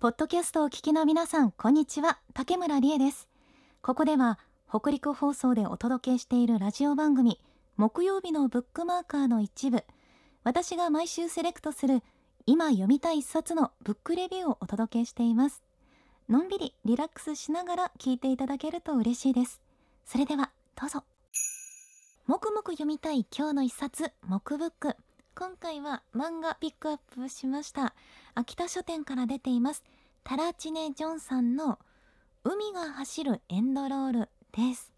ポッドキャストをお聞きの皆さんこんにちは。竹村理恵です。ここでは北陸放送でお届けしているラジオ番組木曜日のブックマーカーの一部。私が毎週セレクトする今読みたい一冊のブックレビューをお届けしています。のんびりリラックスしながら聞いていただけると嬉しいです。それではどうぞ。もくもく読みたい今日の一冊木ブック。今回は漫画ピックアップしました。秋田書店から出ています。タラチネ・ジョンさんの海が走るエンドロールです。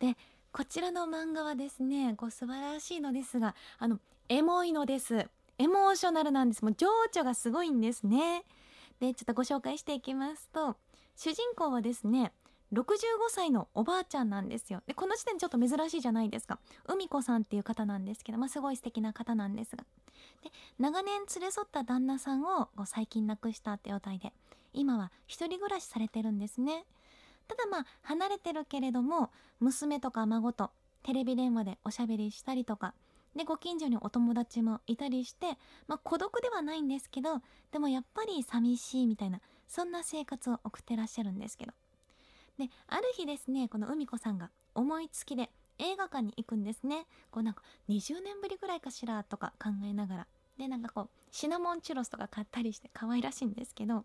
でこちらの漫画はですねこう素晴らしいのですがあのエモいのです。エモーショナルなんです。もう情緒がすごいんですね。でちょっとご紹介していきますと主人公はですね65歳のおばあちゃんなんですよ。でこの時点ちょっと珍しいじゃないですか。海子さんっていう方なんですけど、まあ、すごい素敵な方なんですが。で長年連れ添った旦那さんを最近亡くしたって状態で今は一人暮らしされてるんですね。ただまあ離れてるけれども娘とか孫とテレビ電話でおしゃべりしたりとかでご近所にお友達もいたりして、まあ、孤独ではないんですけどでもやっぱり寂しいみたいなそんな生活を送ってらっしゃるんですけど。である日ですねこの海子さんが思いつきで映画館に行くんですね。こうなんか20年ぶりぐらいかしらとか考えながら。でなんかこうシナモンチュロスとか買ったりして可愛らしいんですけど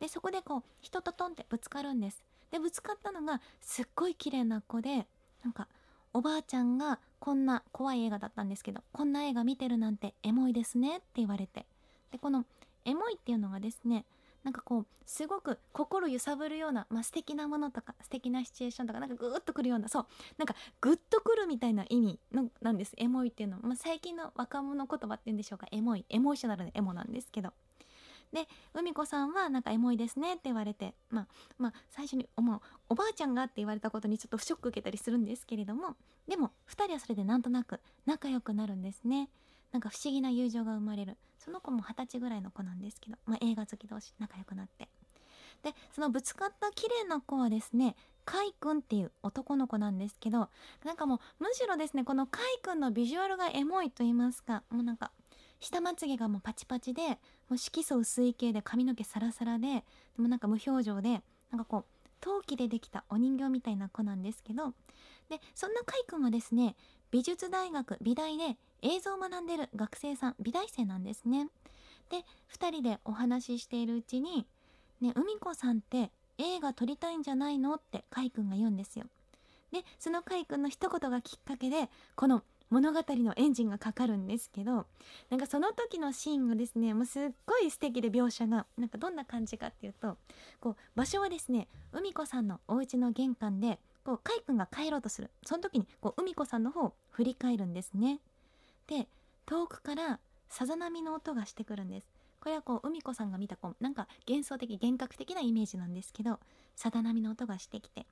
でそこでこう人とトンってぶつかるんです。でぶつかったのがすっごい綺麗な子でなんかおばあちゃんがこんな怖い映画だったんですけどこんな映画見てるなんてエモいですねって言われて。でこのエモいっていうのがですねなんかこうすごく心揺さぶるような、まあ、素敵なものとか素敵なシチュエーションとかなんかグーッとくるようなそうなんかグッとくるみたいな意味のなんです。エモいっていうのは、まあ、最近の若者言葉っていうんでしょうか。エモい。エモーショナルなエモなんですけど。で海子さんはなんかエモいですねって言われてまあまあ最初に思うおばあちゃんがって言われたことにちょっとショック受けたりするんですけれどもでも2人はそれでなんとなく仲良くなるんですね。なんか不思議な友情が生まれる。その子も二十歳ぐらいの子なんですけど、まあ、映画好き同士仲良くなって。でそのぶつかった綺麗な子はですねカイ君っていう男の子なんですけどなんかもうむしろですねこのカイ君のビジュアルがエモいと言いますかもうなんか下まつげがもうパチパチでもう色素薄い系で髪の毛サラサラででもなんか無表情でなんかこう陶器でできたお人形みたいな子なんですけどでそんなカイ君はですね美術大学美大で映像を学んでる学生さん美大生なんですねで2人でお話ししているうちに「ね海子さんって映画撮りたいんじゃないの?」ってカイ君が言うんですよでそのカイ君の一言がきっかけでこの物語のエンジンがかかるんですけどなんかその時のシーンがですねもうすっごい素敵で描写がなんかどんな感じかっていうとこう場所はですね海子さんのお家の玄関でこうカイ君が帰ろうとする。その時にこう海子さんの方を振り返るんですね。で遠くからさざ波の音がしてくるんです。これはこう海子さんが見たこうなんか幻想的幻覚的なイメージなんですけどさだ波の音がしてきて。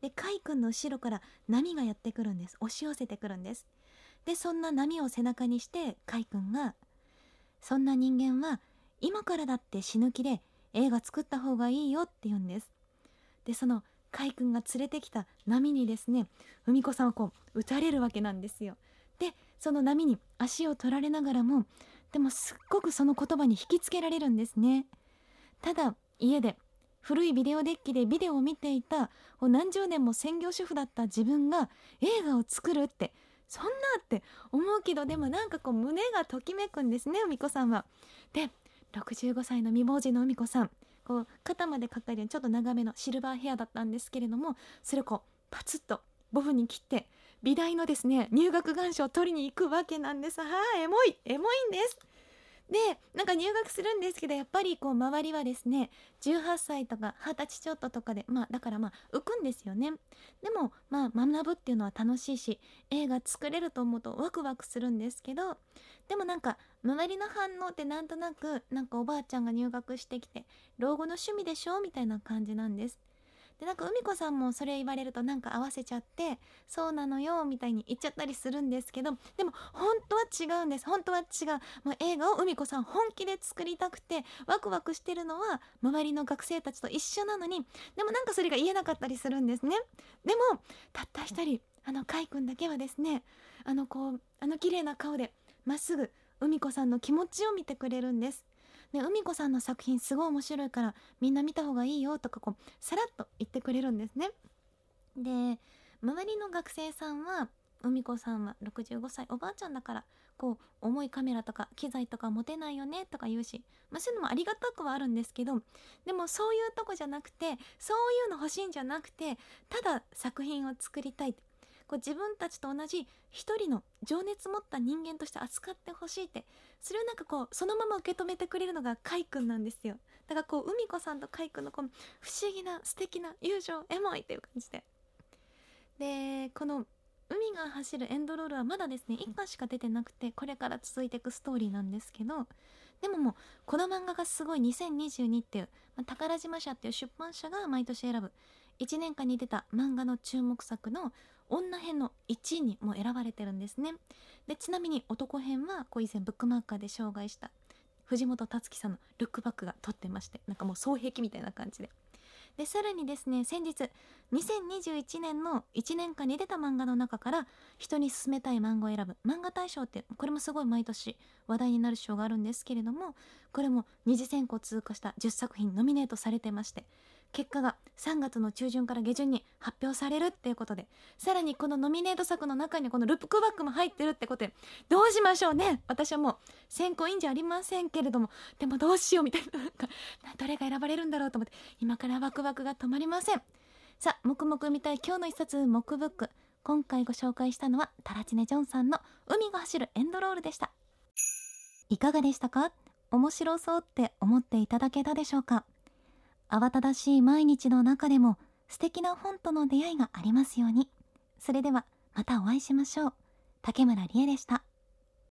でカイ君の後ろから波がやってくるんです。押し寄せてくるんです。でそんな波を背中にしてカイ君が「そんな人間は今からだって死ぬ気で映画作った方がいいよ」って言うんです。でそのカイ君が連れてきた波にですね海子さんはこう打たれるわけなんですよ。でその波に足を取られながらもでもすっごくその言葉に引きつけられるんですね。ただ家で古いビデオデッキでビデオを見ていた何十年も専業主婦だった自分が映画を作るってそんなって思うけどでもなんかこう胸がときめくんですね海子さんは。で65歳の未亡人の海子さん。こう肩までかかるようにちょっと長めのシルバーヘアだったんですけれどもそれをこうパツッとボブに切って美大のですね入学願書を取りに行くわけなんです。はいエモいエモいんです。でなんか入学するんですけどやっぱりこう周りはですね18歳とか20歳ちょっととかでまあだからまあ浮くんですよね。でもまあ学ぶっていうのは楽しいし映画作れると思うとワクワクするんですけどでもなんか周りの反応ってなんとなくなんかおばあちゃんが入学してきて老後の趣味でしょ？みたいな感じなんです。でなんか海子さんもそれ言われるとなんか合わせちゃってそうなのよみたいに言っちゃったりするんですけどでも本当は違うんです。本当は違う。もう映画を海子さん本気で作りたくてワクワクしてるのは周りの学生たちと一緒なのにでもなんかそれが言えなかったりするんですね。でもたった一人あのカイ君だけはですねあのこうあの綺麗な顔でまっすぐ海子さんの気持ちを見てくれるんです。ね、海子さんの作品すごい面白いからみんな見た方がいいよとかこうさらっと言ってくれるんですね。で周りの学生さんは海子さんは65歳おばあちゃんだからこう重いカメラとか機材とか持てないよねとか言うし、まあ、そういうのもありがたくはあるんですけどでもそういうとこじゃなくてそういうの欲しいんじゃなくてただ作品を作りたい。こう自分たちと同じ一人の情熱持った人間として扱ってほしいってそれをなんかこうそのまま受け止めてくれるのがカイ君なんですよ。だからこう海子さんとカイ君のこの不思議な素敵な友情エモいっていう感じで。でこの海が走るエンドロールはまだですね1巻しか出てなくてこれから続いていくストーリーなんですけどでももうこの漫画がすごい2022っていう、まあ、宝島社っていう出版社が毎年選ぶ1年間に出た漫画の注目作の女編の1位にも選ばれてるんですね。でちなみに男編はこう以前ブックマーカーで紹介した藤本達樹さんのルックバックが撮ってましてなんかもう双璧みたいな感じで。でさらにですね先日2021年の1年間に出た漫画の中から人に勧めたい漫画を選ぶ漫画大賞ってこれもすごい毎年話題になる賞があるんですけれどもこれも二次選考通過した10作品ノミネートされてまして結果が3月の中旬から下旬に発表されるっていうことでさらにこのノミネート作の中にこのルックバックも入ってるってことでどうしましょうね。私はもう選考委員じゃありませんけれどもでもどうしようみたいななんかどれが選ばれるんだろうと思って今からワクワクが止まりません。さあ黙々見たい今日の一冊木ブック今回ご紹介したのはタラチネジョンさんの海が走るエンドロールでした。いかがでしたか？面白そうって思っていただけたでしょうか？慌ただしい毎日の中でも素敵な本との出会いがありますように。それではまたお会いしましょう。竹村理恵でした。